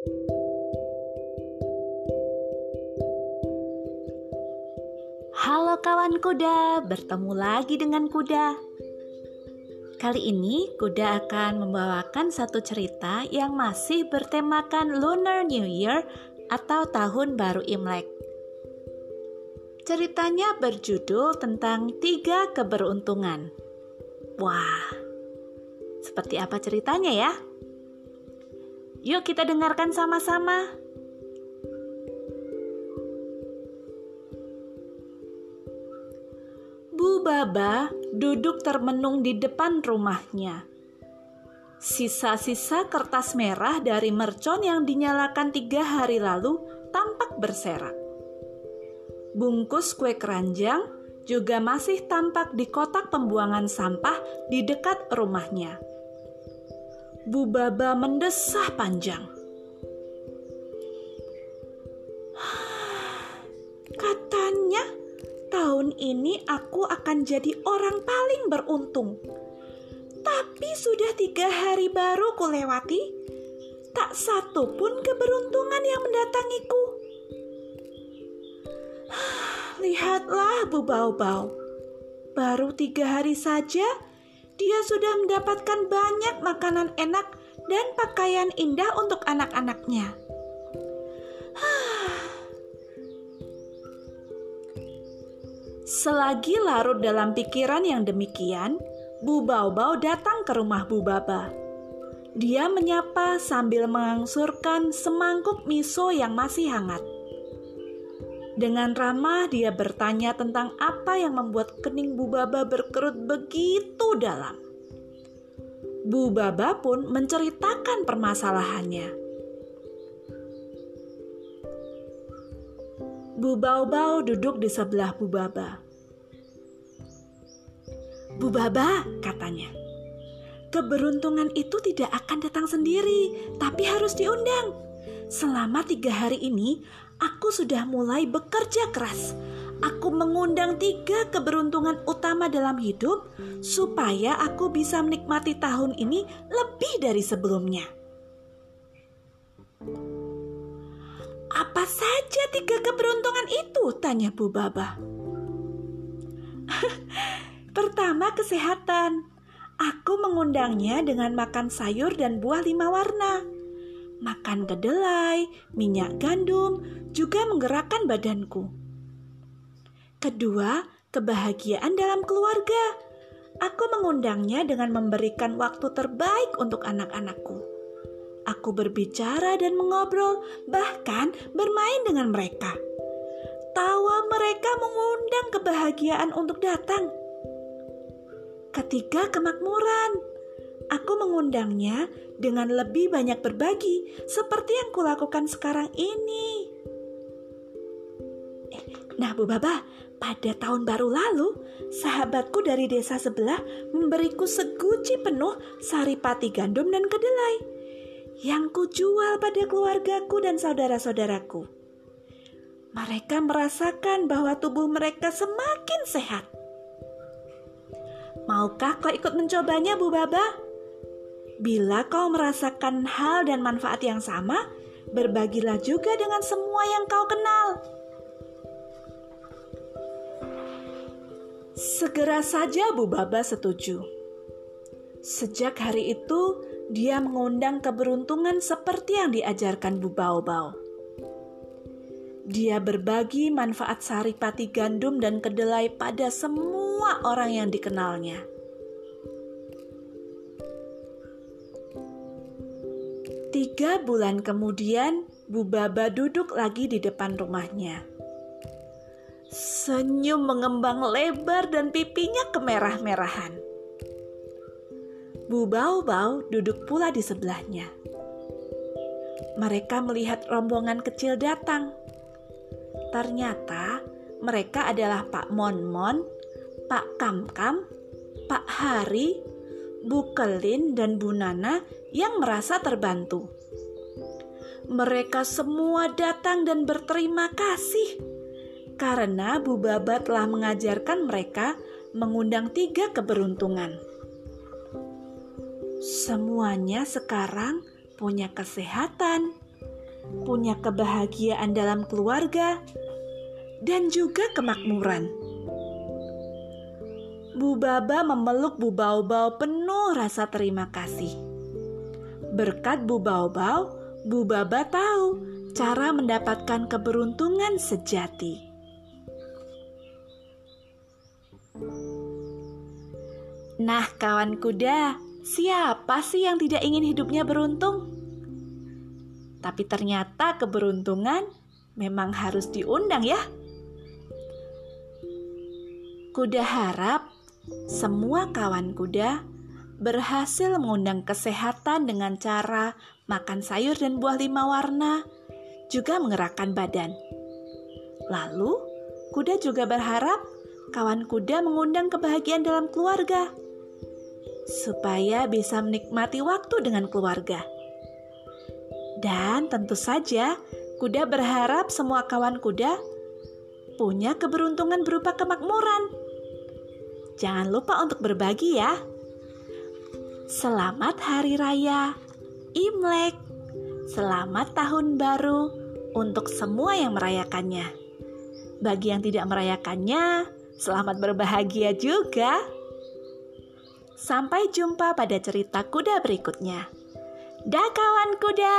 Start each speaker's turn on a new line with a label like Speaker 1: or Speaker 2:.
Speaker 1: Halo kawan kuda, bertemu lagi dengan kuda. Kali ini kuda akan membawakan satu cerita yang masih bertemakan Lunar New Year atau Tahun Baru Imlek. Ceritanya berjudul tentang tiga keberuntungan. Wah, seperti apa ceritanya ya? Yuk kita dengarkan sama-sama. Bu Baba duduk termenung di depan rumahnya. Sisa-sisa kertas merah dari mercon yang dinyalakan tiga hari lalu tampak berserak. Bungkus kue keranjang juga masih tampak di kotak pembuangan sampah di dekat rumahnya. Bu Baba mendesah panjang. Katanya, tahun ini aku akan jadi orang paling beruntung. Tapi sudah tiga hari baru kulewati, tak satu pun keberuntungan yang mendatangiku. Lihatlah Bu Bau Bau, baru tiga hari saja dia sudah mendapatkan banyak makanan enak dan pakaian indah untuk anak-anaknya. Selagi larut dalam pikiran yang demikian, Bu Bau datang ke rumah Bu Baba. Dia menyapa sambil mengangsurkan semangkuk miso yang masih hangat. Dengan ramah dia bertanya tentang apa yang membuat kening Bu Baba berkerut begitu dalam. Bu Baba pun menceritakan permasalahannya. Bu Bau duduk di sebelah Bu Baba. Bu Baba, katanya, keberuntungan itu tidak akan datang sendiri, tapi harus diundang. Selama tiga hari ini, aku sudah mulai bekerja keras. Aku mengundang tiga keberuntungan utama dalam hidup supaya aku bisa menikmati tahun ini lebih dari sebelumnya. Apa saja tiga keberuntungan itu? Tanya Bu Baba. Pertama, kesehatan. Aku mengundangnya dengan makan sayur dan buah lima warna makan kedelai, minyak gandum, juga menggerakkan badanku. Kedua, kebahagiaan dalam keluarga. Aku mengundangnya dengan memberikan waktu terbaik untuk anak-anakku. Aku berbicara dan mengobrol, bahkan bermain dengan mereka. Tawa mereka mengundang kebahagiaan untuk datang. Ketiga, kemakmuran aku mengundangnya dengan lebih banyak berbagi, seperti yang kulakukan sekarang ini. Eh, nah, Bu Baba, pada tahun baru lalu, sahabatku dari desa sebelah memberiku seguci penuh saripati gandum dan kedelai yang kujual pada keluargaku dan saudara-saudaraku. Mereka merasakan bahwa tubuh mereka semakin sehat. Maukah kau ikut mencobanya, Bu Baba? Bila kau merasakan hal dan manfaat yang sama, berbagilah juga dengan semua yang kau kenal. Segera saja Bu Baba setuju. Sejak hari itu, dia mengundang keberuntungan seperti yang diajarkan Bu Bao Bao. Dia berbagi manfaat saripati gandum dan kedelai pada semua orang yang dikenalnya. Tiga bulan kemudian, Bu Baba duduk lagi di depan rumahnya. Senyum mengembang lebar dan pipinya kemerah-merahan. Bu Bau Bau duduk pula di sebelahnya. Mereka melihat rombongan kecil datang. Ternyata mereka adalah Pak Mon Mon, Pak Kam Kam, Pak Hari, Bu Kelin, dan Bu Nana yang merasa terbantu. Mereka semua datang dan berterima kasih karena Bu Baba telah mengajarkan mereka mengundang tiga keberuntungan. Semuanya sekarang punya kesehatan, punya kebahagiaan dalam keluarga, dan juga kemakmuran. Bu Baba memeluk Bu Baobao penuh rasa terima kasih. Berkat Bu Baobao, Bu Baba tahu cara mendapatkan keberuntungan sejati. Nah, kawan kuda, siapa sih yang tidak ingin hidupnya beruntung? Tapi ternyata keberuntungan memang harus diundang ya. Kuda harap semua kawan kuda berhasil mengundang kesehatan dengan cara makan sayur dan buah lima warna, juga mengerahkan badan. Lalu, kuda juga berharap kawan kuda mengundang kebahagiaan dalam keluarga, supaya bisa menikmati waktu dengan keluarga. Dan tentu saja, kuda berharap semua kawan kuda punya keberuntungan berupa kemakmuran Jangan lupa untuk berbagi ya. Selamat Hari Raya Imlek. Selamat Tahun Baru untuk semua yang merayakannya. Bagi yang tidak merayakannya, selamat berbahagia juga. Sampai jumpa pada cerita kuda berikutnya. Dah kawan kuda.